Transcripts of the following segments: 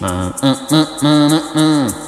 Uh, uh, uh, uh, uh.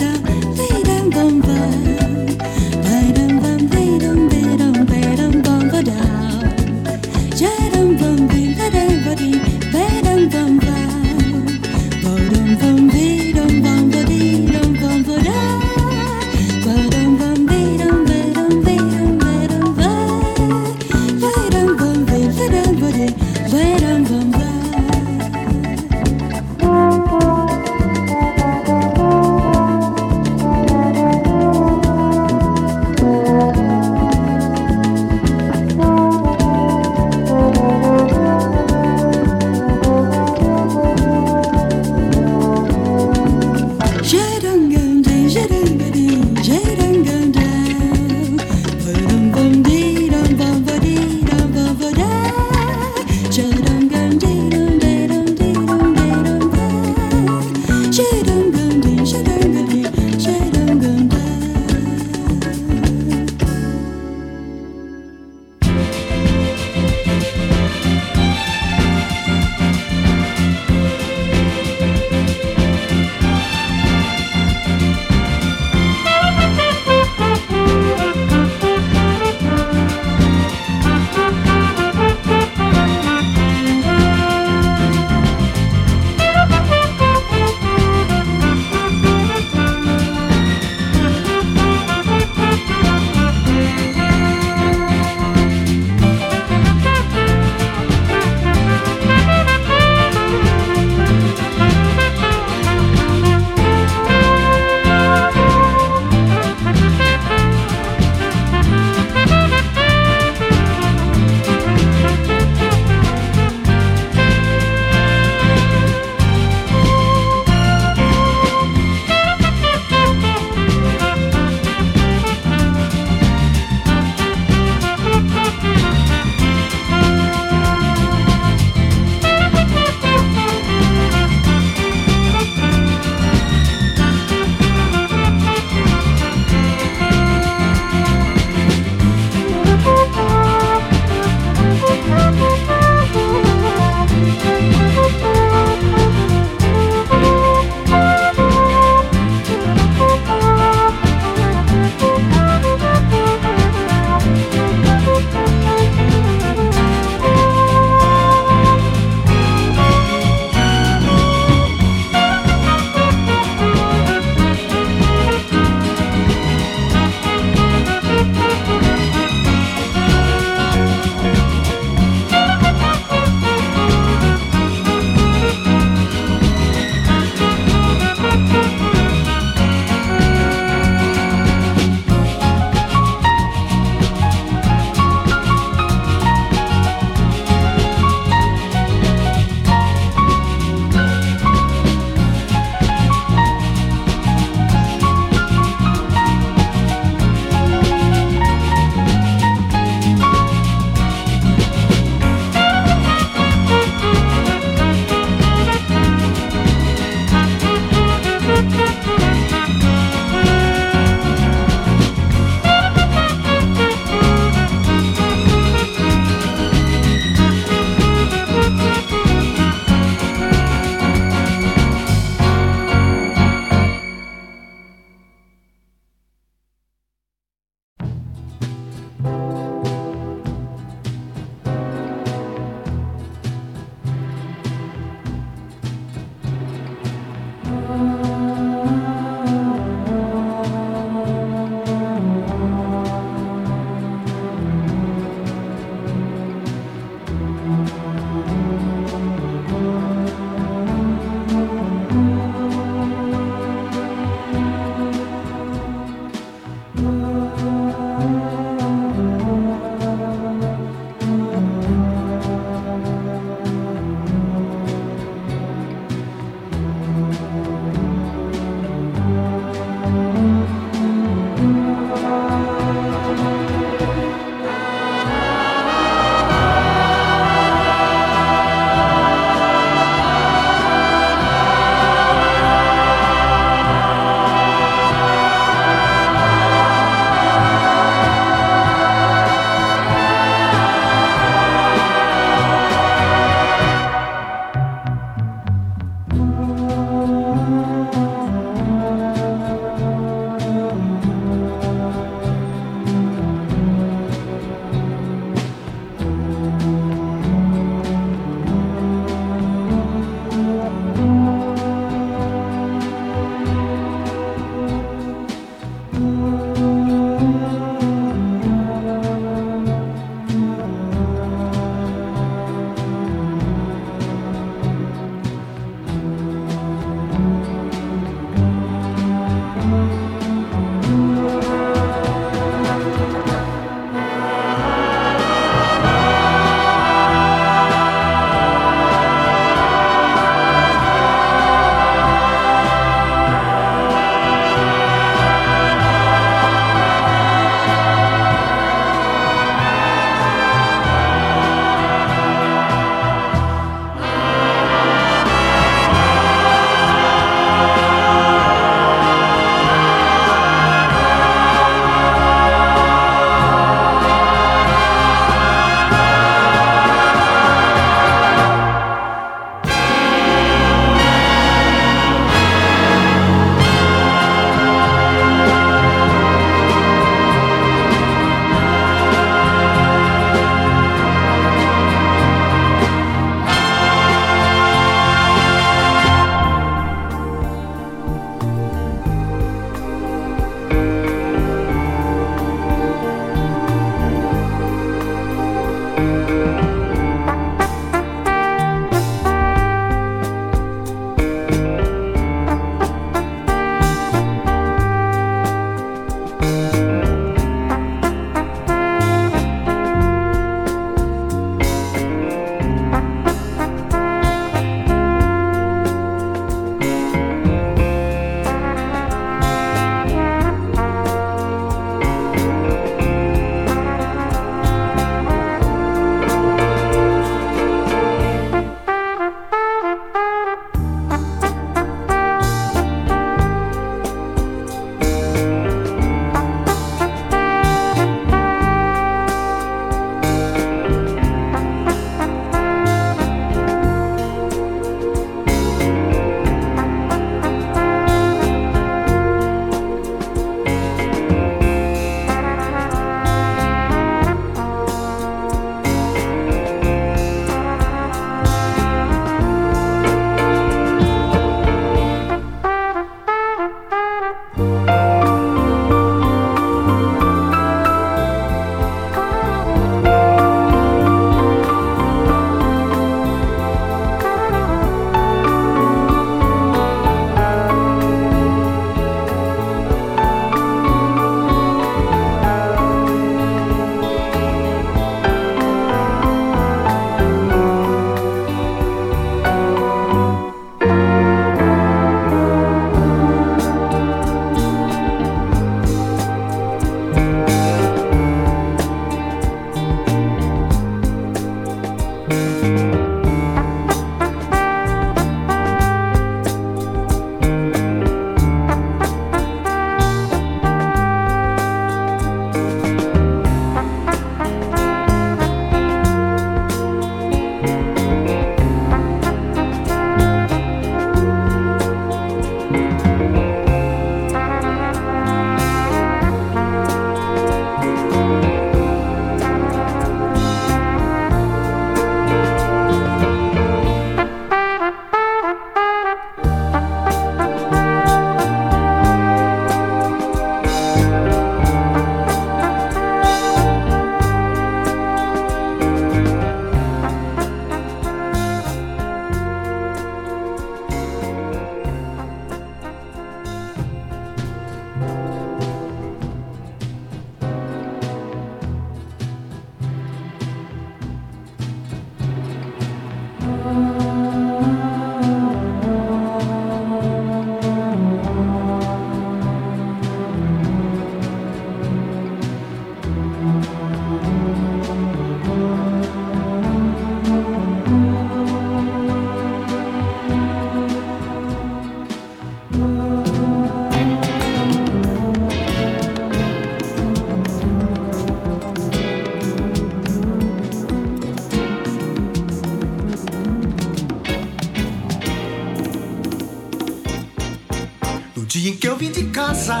casa,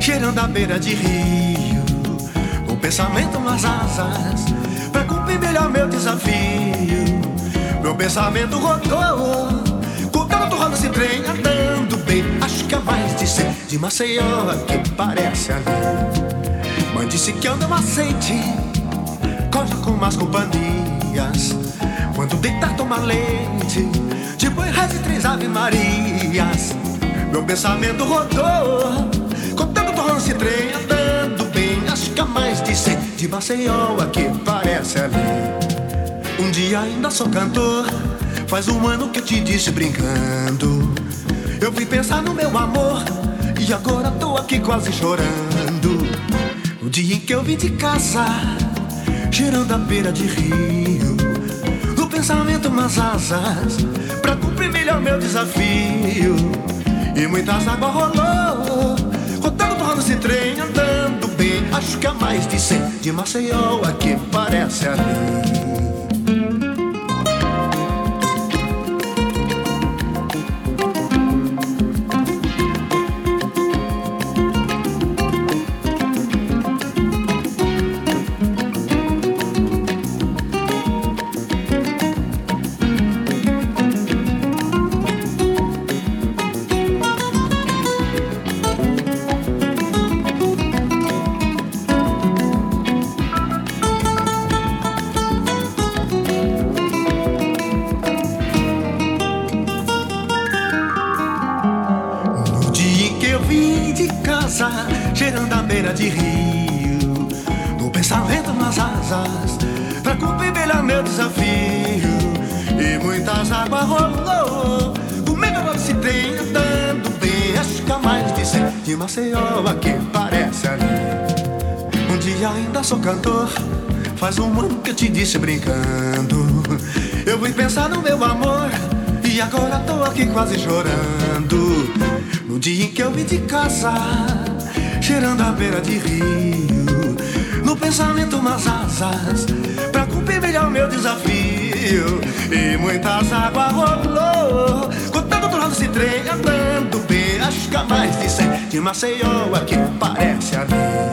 cheirando a beira de rio, o pensamento nas asas, pra cumprir melhor meu desafio. Meu pensamento rodou, contando torrando esse trem, andando bem. Acho que é mais de cem de Maceió que parece ali. Mãe disse que anda macete, corta com mais companhias. Quando deitar, toma leite, de boi, reza e três ave marias. Meu pensamento rodou, contando torrando esse trem, andando bem. Acho que é mais de cem de Maceió que parece ali. Um dia ainda sou cantor, faz um ano que eu te disse brincando. Eu fui pensar no meu amor e agora tô aqui quase chorando. O dia em que eu vim de casa, cheirando a beira de rio. No pensamento umas asas, pra cumprir melhor meu desafio. E muitas águas rolou, rodando, torrando esse trem, andando bem. Acho que há mais de cem de Maceió aqui parece ali. de asas, pra cumprir melhor meu desafio. E muitas águas rolou, comigo se tem andando bem. Acho que há mais de cem de Maceió aqui parece ali. Um dia ainda sou cantor, faz um ano que eu te disse brincando. Eu fui pensar no meu amor. E agora tô aqui quase chorando No dia em que eu vim de casa cheirando a beira de rio. Pensamento nas asas, pra cumprir melhor meu desafio. E muitas águas rolou, contando do lado esse trem, andando bem. Acho que mais de cem de Maceió aqui parece ali.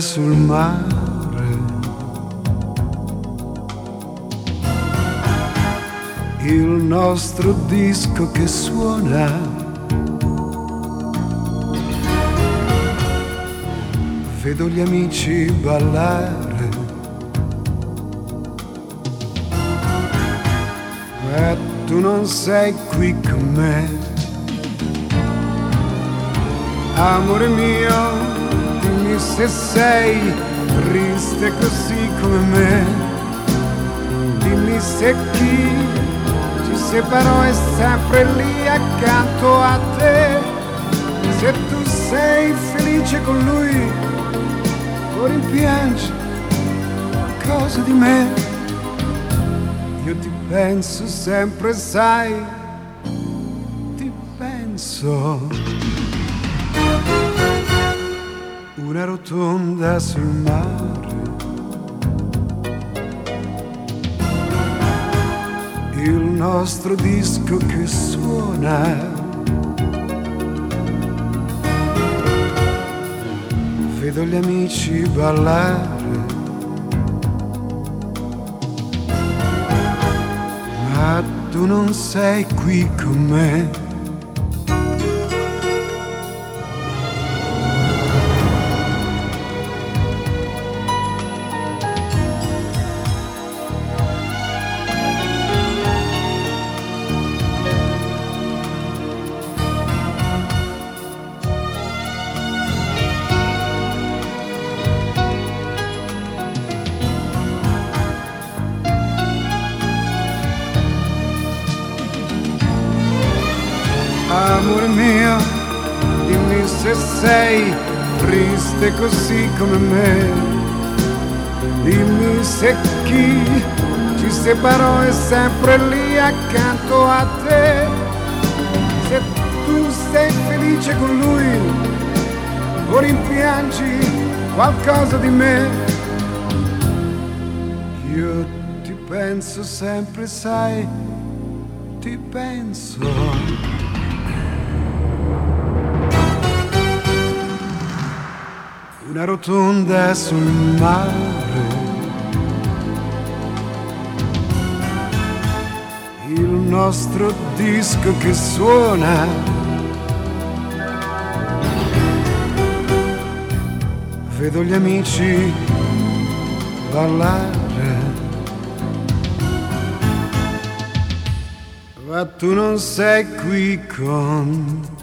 Sul mare. Il nostro disco che suona. Vedo gli amici ballare. Ma tu non sei qui con me. Amore mio, se sei triste così come me. Dimmi se chi ci separò è sempre lì accanto a te. Se tu sei felice con lui o rimpiangi qualcosa di me. Io ti penso sempre, sai, ti penso. Rotonda sul mare. Il nostro disco che suona. Vedo gli amici ballare. Ma tu non sei qui con me. Triste così come me. Dimmi se chi ci separò è sempre lì accanto a te. Se tu sei felice con lui o rimpiangi qualcosa di me. Io ti penso sempre, sai, ti penso. Una rotonda sul mare. Il nostro disco che suona. Vedo gli amici ballare. Ma tu non sei qui con